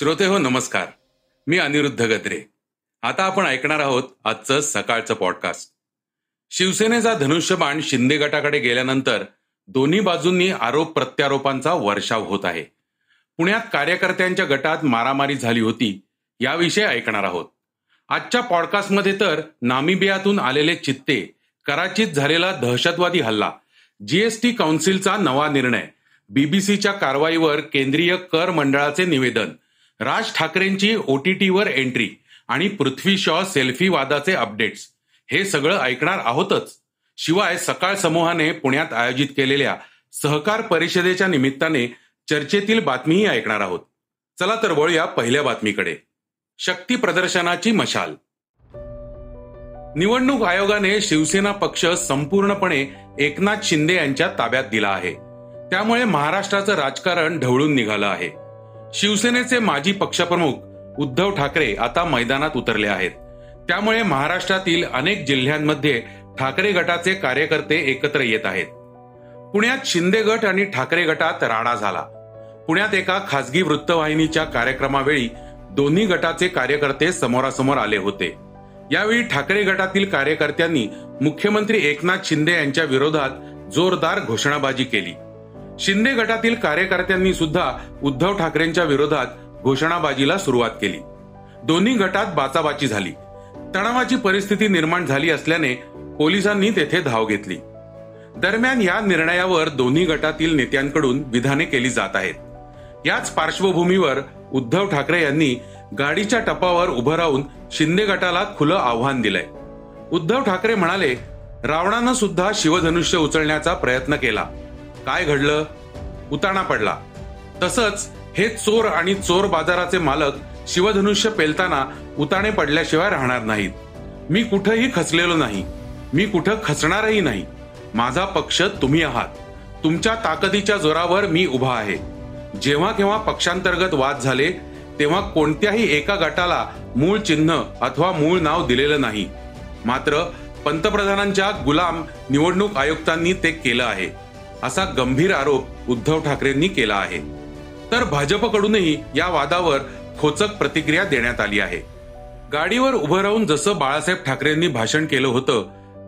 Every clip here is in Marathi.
श्रोते हो नमस्कार. मी अनिरुद्ध गद्रे. आता आपण ऐकणार आहोत आजचं सकाळचं पॉडकास्ट शिवसेनेचा धनुष्यबाण शिंदे गटाकडे गेल्यानंतर दोन्ही बाजूंनी आरोप प्रत्यारोपांचा वर्षाव होत आहे. पुण्यात कार्यकर्त्यांच्या गटात मारामारी झाली होती याविषयी ऐकणार आहोत. आजच्या पॉडकास्टमध्ये तर नामिबियातून आलेले चित्ते कराचीत झालेला दहशतवादी हल्ला जीएसटी काउन्सिलचा नवा निर्णय बीबीसीच्या कारवाईवर केंद्रीय कर मंडळाचे निवेदन राज ठाकरेंची ओटीटीवर एंट्री आणि पृथ्वी शॉ सेल्फी वादाचे अपडेट्स हे सगळं ऐकणार आहोतच. शिवाय सकाळ समूहाने पुण्यात आयोजित केलेल्या सहकार परिषदेच्या निमित्ताने चर्चेतील बातमीही ऐकणार आहोत. चला तर वळूया पहिल्या बातमीकडे. शक्ती प्रदर्शनाची मशाल. निवडणूक आयोगाने शिवसेना पक्ष संपूर्णपणे एकनाथ शिंदे यांच्या ताब्यात दिला आहे. त्यामुळे महाराष्ट्राचं राजकारण ढवळून निघालं आहे. शिवसेनेचे माजी पक्षप्रमुख उद्धव ठाकरे आता मैदानात उतरले आहेत. त्यामुळे महाराष्ट्रातील अनेक जिल्ह्यांमध्ये ठाकरे गटाचे कार्यकर्ते एकत्र येत आहेत. पुण्यात शिंदे गट आणि ठाकरे गटात राडा झाला. पुण्यात एका खासगी वृत्तवाहिनीच्या कार्यक्रमावेळी दोन्ही गटाचे कार्यकर्ते समोरासमोर आले होते. यावेळी ठाकरे गटातील कार्यकर्त्यांनी मुख्यमंत्री एकनाथ शिंदे यांच्या विरोधात जोरदार घोषणाबाजी केली. शिंदे गटातील कार्यकर्त्यांनी सुद्धा उद्धव ठाकरेंच्या विरोधात घोषणाबाजीला सुरुवात केली. दोन्ही गटात बाचाबाची झाली. तणावाची परिस्थिती निर्माण झाली असल्याने पोलिसांनी तेथे धाव घेतली. दरम्यान या निर्णयावर दोन्ही गटातील नेत्यांकडून विधाने केली जात आहेत. याच पार्श्वभूमीवर उद्धव ठाकरे यांनी गाडीच्या टपावर उभं राहून शिंदे गटाला खुलं आव्हान दिलंय. उद्धव ठाकरे म्हणाले रावणानं सुद्धा शिवधनुष्य उचलण्याचा प्रयत्न केला. काय घडलं? उताणा पडला. तसंच हे चोर आणि चोर बाजाराचे मालक शिवधनुष्य पेलताना उताणे पडल्याशिवाय राहणार नाहीत. मी कुठंही खचलेलो नाही. मी कुठं खचणारही नाही. माझा पक्ष तुम्ही आहात. तुमच्या ताकदीच्या जोरावर मी उभा आहे. जेव्हा केव्हा पक्षांतर्गत वाद झाले तेव्हा कोणत्याही एका गटाला मूळ चिन्ह अथवा मूळ नाव दिलेलं नाही. मात्र पंतप्रधानांच्या गुलाम निवडणूक आयुक्तांनी ते केलं आहे. असा गंभीर आरोप उद्धव ठाकरेंनी केला आहे. तर भाजपकडूनही या वादावर खोचक प्रतिक्रिया देण्यात आली आहे. गाडीवर उभं राहून जसं बाळासाहेब ठाकरेंनी भाषण केलं होतं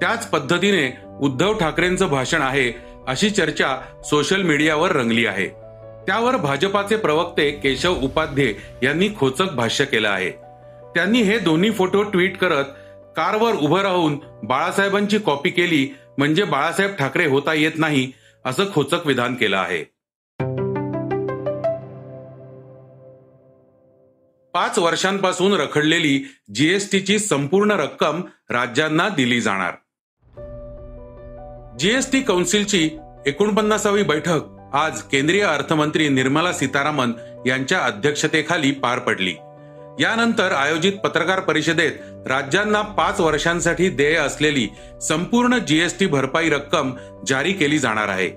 त्याच पद्धतीने उद्धव ठाकरेंचं भाषण आहे अशी चर्चा सोशल मीडियावर रंगली आहे. त्यावर भाजपाचे प्रवक्ते केशव उपाध्ये यांनी खोचक भाष्य केलं आहे. त्यांनी हे दोन्ही फोटो ट्विट करत कारवर उभं राहून बाळासाहेबांची कॉपी केली म्हणजे बाळासाहेब ठाकरे होता येत नाही असं खोचक विधान केलं आहे. पाच वर्षांपासून रखडलेली जीएसटीची संपूर्ण रक्कम राज्यांना दिली जाणार. जीएसटी कौन्सिलची एकोणपन्नासावी बैठक आज केंद्रीय अर्थमंत्री निर्मला सीतारामन यांच्या अध्यक्षतेखाली पार पडली. यानंतर आयोजित पत्रकार परिषदेत राज्यांना पाच वर्षांसाठी देय असलेली संपूर्ण जीएसटी भरपाई रक्कम जारी केली जाणार आहे.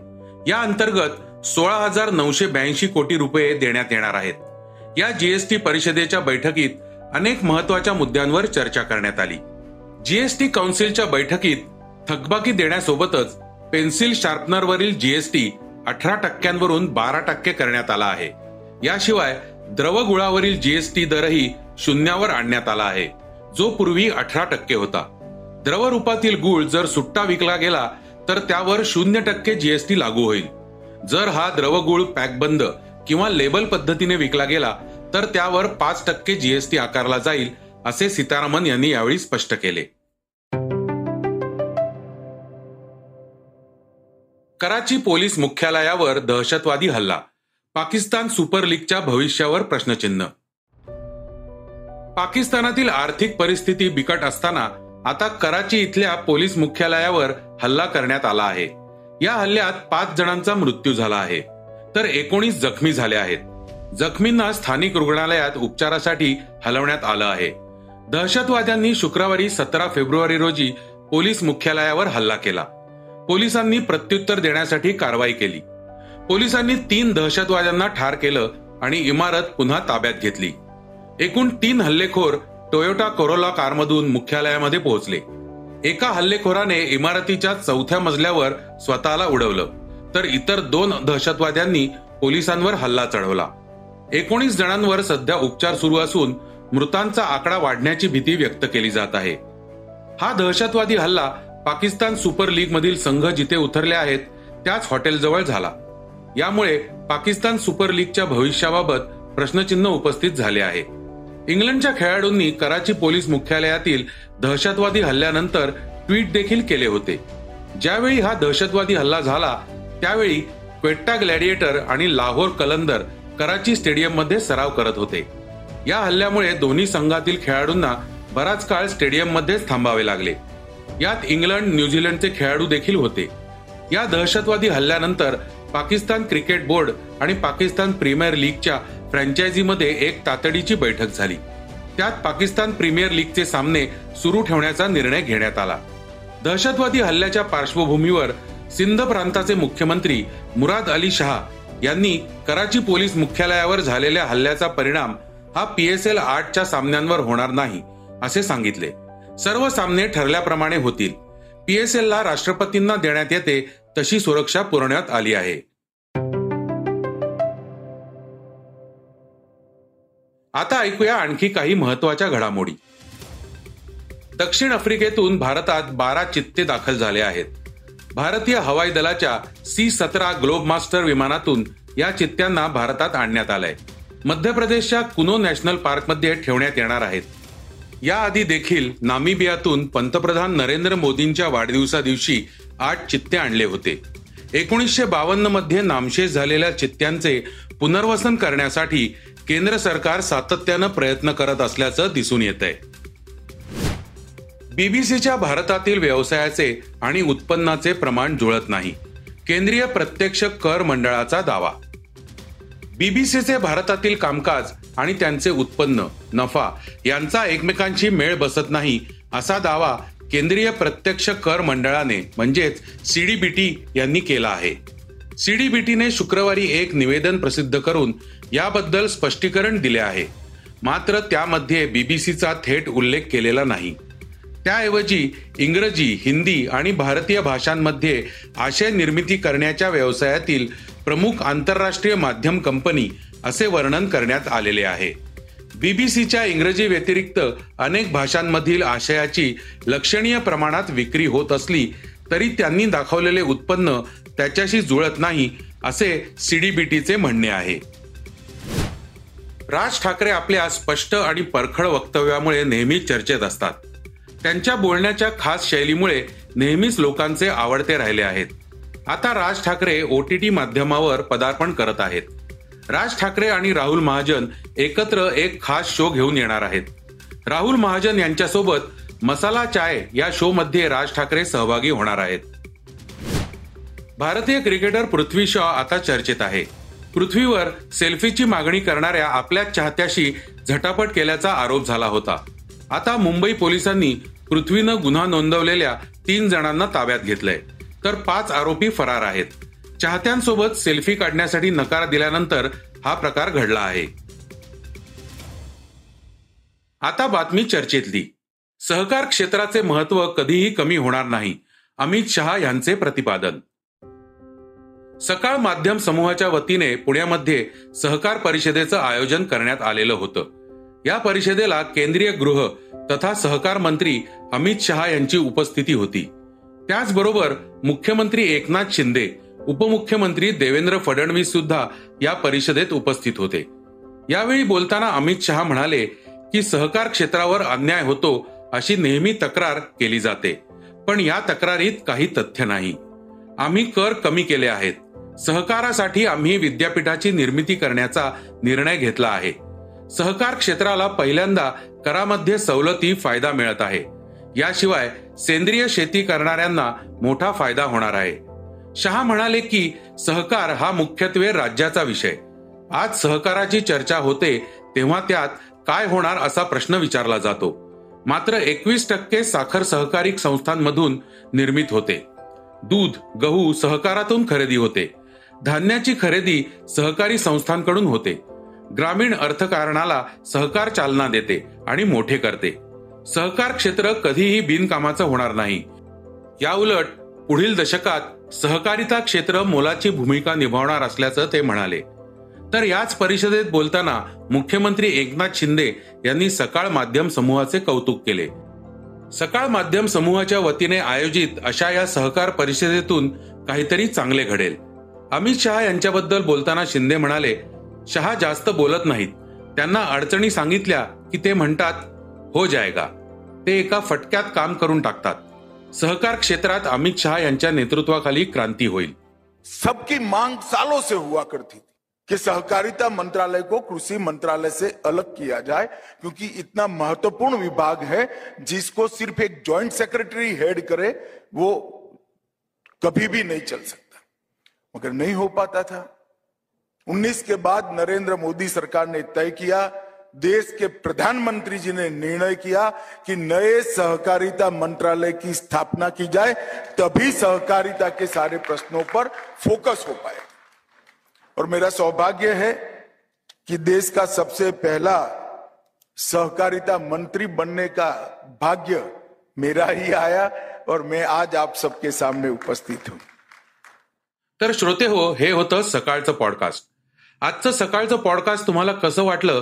या अंतर्गत सोळा हजार नऊशे ब्याऐंशी कोटी रुपये देण्यात येणार आहेत. या जीएसटी परिषदेच्या बैठकीत अनेक महत्त्वाच्या मुद्द्यांवर चर्चा करण्यात आली. जीएसटी काउन्सिलच्या बैठकीत थकबाकी देण्यासोबतच पेन्सिल शार्पनरवरील जीएसटी अठरा टक्क्यांवरून बारा टक्के करण्यात आला आहे. याशिवाय द्रवगुळावरील जीएसटी दरही शून्यावर आणण्यात आला आहे जो पूर्वी अठरा टक्के होता. द्रवरूपातील गुळ जर सुट्टा विकला गेला तर त्यावर शून्य टक्के जीएसटी लागू होईल. जर हा द्रवगुळ पॅकबंद किंवा लेबल पद्धतीने विकला गेला तर त्यावर पाच टक्के जीएसटी आकारला जाईल असे सीतारामन यांनी यावेळी स्पष्ट केले. कराची पोलीस मुख्यालयावर दहशतवादी हल्ला पाकिस्तान सुपर लीगच्या भविष्यावर प्रश्नचिन्ह. पाकिस्तानातील आर्थिक परिस्थिती बिकट असताना आता कराची इथल्या पोलीस मुख्यालयावर हल्ला करण्यात आला आहे. या हल्ल्यात पाच जणांचा मृत्यू झाला आहे. तर एकोणीस जखमी झाले आहेत. जखमींना स्थानिक रुग्णालयात उपचारासाठी हलवण्यात आलं आहे. दहशतवाद्यांनी शुक्रवारी सतरा फेब्रुवारी रोजी पोलीस मुख्यालयावर हल्ला केला. पोलिसांनी प्रत्युत्तर देण्यासाठी कारवाई केली. पोलिसांनी तीन दहशतवाद्यांना ठार केलं आणि इमारत पुन्हा ताब्यात घेतली. एकूण तीन हल्लेखोर टोयोटा कोरोला कारमधून मुख्यालयामध्ये पोहोचले. एका हल्लेखोराने इमारतीच्या चौथ्या मजल्यावर स्वतःला उडवलं तर इतर दोन दहशतवाद्यांनी पोलिसांवर हल्ला चढवला. एकोणीस जणांवर सध्या उपचार सुरू असून मृतांचा आकडा वाढण्याची भीती व्यक्त केली जात आहे. हा दहशतवादी हल्ला पाकिस्तान सुपर लीग मधील संघ जिथे उतरले आहेत त्याच हॉटेलजवळ झाला. यामुळे पाकिस्तान सुपर लीगच्या भविष्याबाबत प्रश्नचिन्ह उपस्थित झाले आहे. इंग्लंडच्या खेळाडूंनी कराची पोलीस मुख्यालयातील दहशतवादी हल्ल्यानंतर ट्विट देखील केले होते. ज्यावेळी हा दहशतवादी हल्ला झाला त्यावेळी क्वेट्टा ग्लॅडिएटर आणि लाहोर कलंदर कराची स्टेडियममध्ये सराव करत होते. या हल्ल्यामुळे दोन्ही संघातील खेळाडूंना बराच काळ स्टेडियम मध्येच थांबावे लागले. यात इंग्लंड न्यूझीलंडचे खेळाडू देखील होते. या दहशतवादी हल्ल्यानंतर पाकिस्तान क्रिकेट बोर्ड आणि पाकिस्तान प्रीमियर लीगच्या फ्रँचायझीमध्ये एक तातडीची बैठक झाली. त्यात पाकिस्तान प्रीमियर लीगचे सामने सुरू ठेवण्याचा निर्णय घेण्यात आला. दहशतवादी हल्ल्याच्या पार्श्वभूमीवर सिंध प्रांताचे मुख्यमंत्री मुराद अली शहा यांनी कराची पोलीस मुख्यालयावर झालेल्या हल्ल्याचा परिणाम हा पीएसएल आठच्या सामन्यांवर होणार नाही असे सांगितले. सर्व सामने ठरल्याप्रमाणे होतील. पीएसएल ला राष्ट्रपतींना देण्यात येते तशी सुरक्षा पुरवण्यात आली आहे. आता ऐकूया आणखी काही महत्त्वाच्या घडामोडी. दक्षिण आफ्रिकेतून भारतात बारा चित्ते दाखल झाले आहेत. भारतीय हवाई दलाच्या सी सतरा ग्लोब मास्टर विमानातून या चित्त्यांना भारतात आणण्यात आलंय. मध्य प्रदेशच्या कुनो नॅशनल पार्कमध्ये ठेवण्यात येणार आहेत. याआधी देखील नामिबियातून पंतप्रधान नरेंद्र मोदींच्या वाढदिवसा दिवशी आठ चित्ते आणले होते. एकोणीसशे बावन्नमध्ये नामशेष झालेल्या चित्त्यांचे पुनर्वसन करण्यासाठी केंद्र सरकार सातत्यानं प्रयत्न करत असल्याचं दिसून येत आहे बीबीसीच्या भारतातील व्यवसायाचे आणि उत्पन्नाचे प्रमाण जुळत नाही. केंद्रीय प्रत्यक्ष कर मंडळाचा दावा. बीबीसीचे भारतातील कामकाज आणि त्यांचे उत्पन्न नफा यांचा एकमेकांशी मेळ बसत नाही असा दावा केंद्रीय प्रत्यक्ष कर मंडळाने म्हणजेच सीडीबीटी यांनी केला आहे. सीडीबीटीने शुक्रवारी एक निवेदन प्रसिद्ध करून याबद्दल स्पष्टीकरण दिले आहे. मात्र त्यामध्ये बीबीसीचा थेट उल्लेख केलेला नाही. त्याऐवजी इंग्रजी हिंदी आणि भारतीय भाषांमध्ये आशय निर्मिती करण्याच्या व्यवसायातील प्रमुख आंतरराष्ट्रीय माध्यम कंपनी असे वर्णन करण्यात आलेले आहे. बीबीसीच्या इंग्रजी व्यतिरिक्त अनेक भाषांमधील आशयाची लक्षणीय प्रमाणात विक्री होत असली तरी त्यांनी दाखवलेले उत्पन्न त्याच्याशी जुळत नाही असे सीडीबीटीचे म्हणणे आहे. राज ठाकरे आपल्या स्पष्ट आणि परखड वक्तव्यामुळे नेहमी चर्चेत असतात. त्यांच्या बोलण्याच्या खास शैलीमुळे नेहमीच लोकांचे आवडते राहिले आहेत. आता Raj Thackeray O T T माध्यमावर पदार्पण करत आहेत. राज ठाकरे आणि राहुल महाजन एकत्र एक खास शो घेऊन येणार आहेत. राहुल महाजन यांच्यासोबत मसाला चाय या शो मध्ये राज ठाकरे सहभागी होणार आहेत. भारतीय क्रिकेटर पृथ्वी शॉ आता चर्चेत आहे. पृथ्वीवर सेल्फीची मागणी करणाऱ्या आपल्या चाहत्याशी झटापट केल्याचा आरोप झाला होता. आता मुंबई पोलिसांनी पृथ्वीनं गुन्हा नोंदवलेल्या तीन जणांना ताब्यात घेतलंय. तर पाच आरोपी फरार आहेत. चाहत्यांसोबत सेल्फी काढण्यासाठी नकार दिल्यानंतर हा प्रकार घडला आहे. आता बातमी चर्चेतली. सहकार क्षेत्राचे महत्त्व कधीही कमी होणार नाही अमित शहा यांचे प्रतिपादन. सकाळ माध्यम समूहाच्या वतीने पुण्यामध्ये सहकार परिषदेचं आयोजन करण्यात आलेलं होतं. या परिषदेला केंद्रीय गृह तथा सहकार मंत्री अमित शहा यांची उपस्थिती होती. त्याचबरोबर मुख्यमंत्री एकनाथ शिंदे उपमुख्यमंत्री देवेंद्र फडणवीस सुद्धा या परिषदेत उपस्थित होते. यावेळी बोलताना अमित शहा म्हणाले की सहकार क्षेत्रावर अन्याय होतो अशी नेहमी तक्रार केली जाते पण या तक्रारीत काही तथ्य नाही. आम्ही कर कमी केले आहेत. सहकारासाठी आम्ही विद्यापीठाची निर्मिती करण्याचा निर्णय घेतला आहे. सहकार क्षेत्राला पहिल्यांदा करामध्ये सवलती फायदा मिळत आहे. याशिवाय सेंद्रिय शेती करणाऱ्यांना मोठा फायदा होणार आहे. शहा म्हणाले की सहकार हा मुख्यत्वे राज्याचा विषय. आज सहकाराची चर्चा होते तेव्हा त्यात काय होणार असा प्रश्न विचारला जातो. मात्र एकवीस टक्के साखर सहकारी संस्थांमधून निर्मित होते. दूध गहू सहकारातून खरेदी होते. धान्याची खरेदी सहकारी संस्थांकडून होते. ग्रामीण अर्थकारणाला सहकार चालना देते आणि मोठे करते. सहकार क्षेत्र कधीही बिनकामाचं होणार नाही. या उलट पुढील दशकात सहकारिता क्षेत्र मोलाची भूमिका निभावणार असल्याचं ते म्हणाले. तर याच परिषदेत बोलताना मुख्यमंत्री एकनाथ शिंदे यांनी सकाळ माध्यम समूहाचे कौतुक केले. सकाळ माध्यम समूहाच्या वतीने आयोजित अशा या सहकार परिषदेतून काहीतरी चांगले घडेल. अमित शहा यांच्याबद्दल बोलताना शिंदे म्हणाले शहा जास्त बोलत नाहीत. त्यांना अडचणी सांगितल्या की ते म्हणतात हो जायगा. ते एका फटक्यात काम करून टाकतात सहकार क्षेत्रात अमित शहा यांच्या नेतृत्वाखाली क्रांती होईल. सबकी मांग सालों से हुआ करती थी कि सहकारिता मंत्रालय को कृषि मंत्रालय से अलग किया जाए, क्योंकि इतना महत्वपूर्ण विभाग है जिसको सिर्फ़ एक जॉइंट सेक्रेटरी हेड करे, वो कभी भी नहीं चल सकता। मगर नहीं हो पाता था। 19 के बाद नरेंद्र मोदी सरकार ने तय किया देश के प्रधानमंत्री जी ने निर्णय किया कि नए सहकारिता मंत्रालय की स्थापना की जाए, तभी सहकारिता के सारे प्रश्नों पर फोकस हो पाए। और मेरा सौभाग्य है कि देश का सबसे पहला सहकारिता मंत्री बनने का भाग्य मेरा ही आया और मैं आज आप सबके सामने उपस्थित हूँ। तर श्रोते हो, हे होतं सकाळचं पॉडकास्ट आजचं सकाळचं पॉडकास्ट तुम्हाला कसं वाटलं?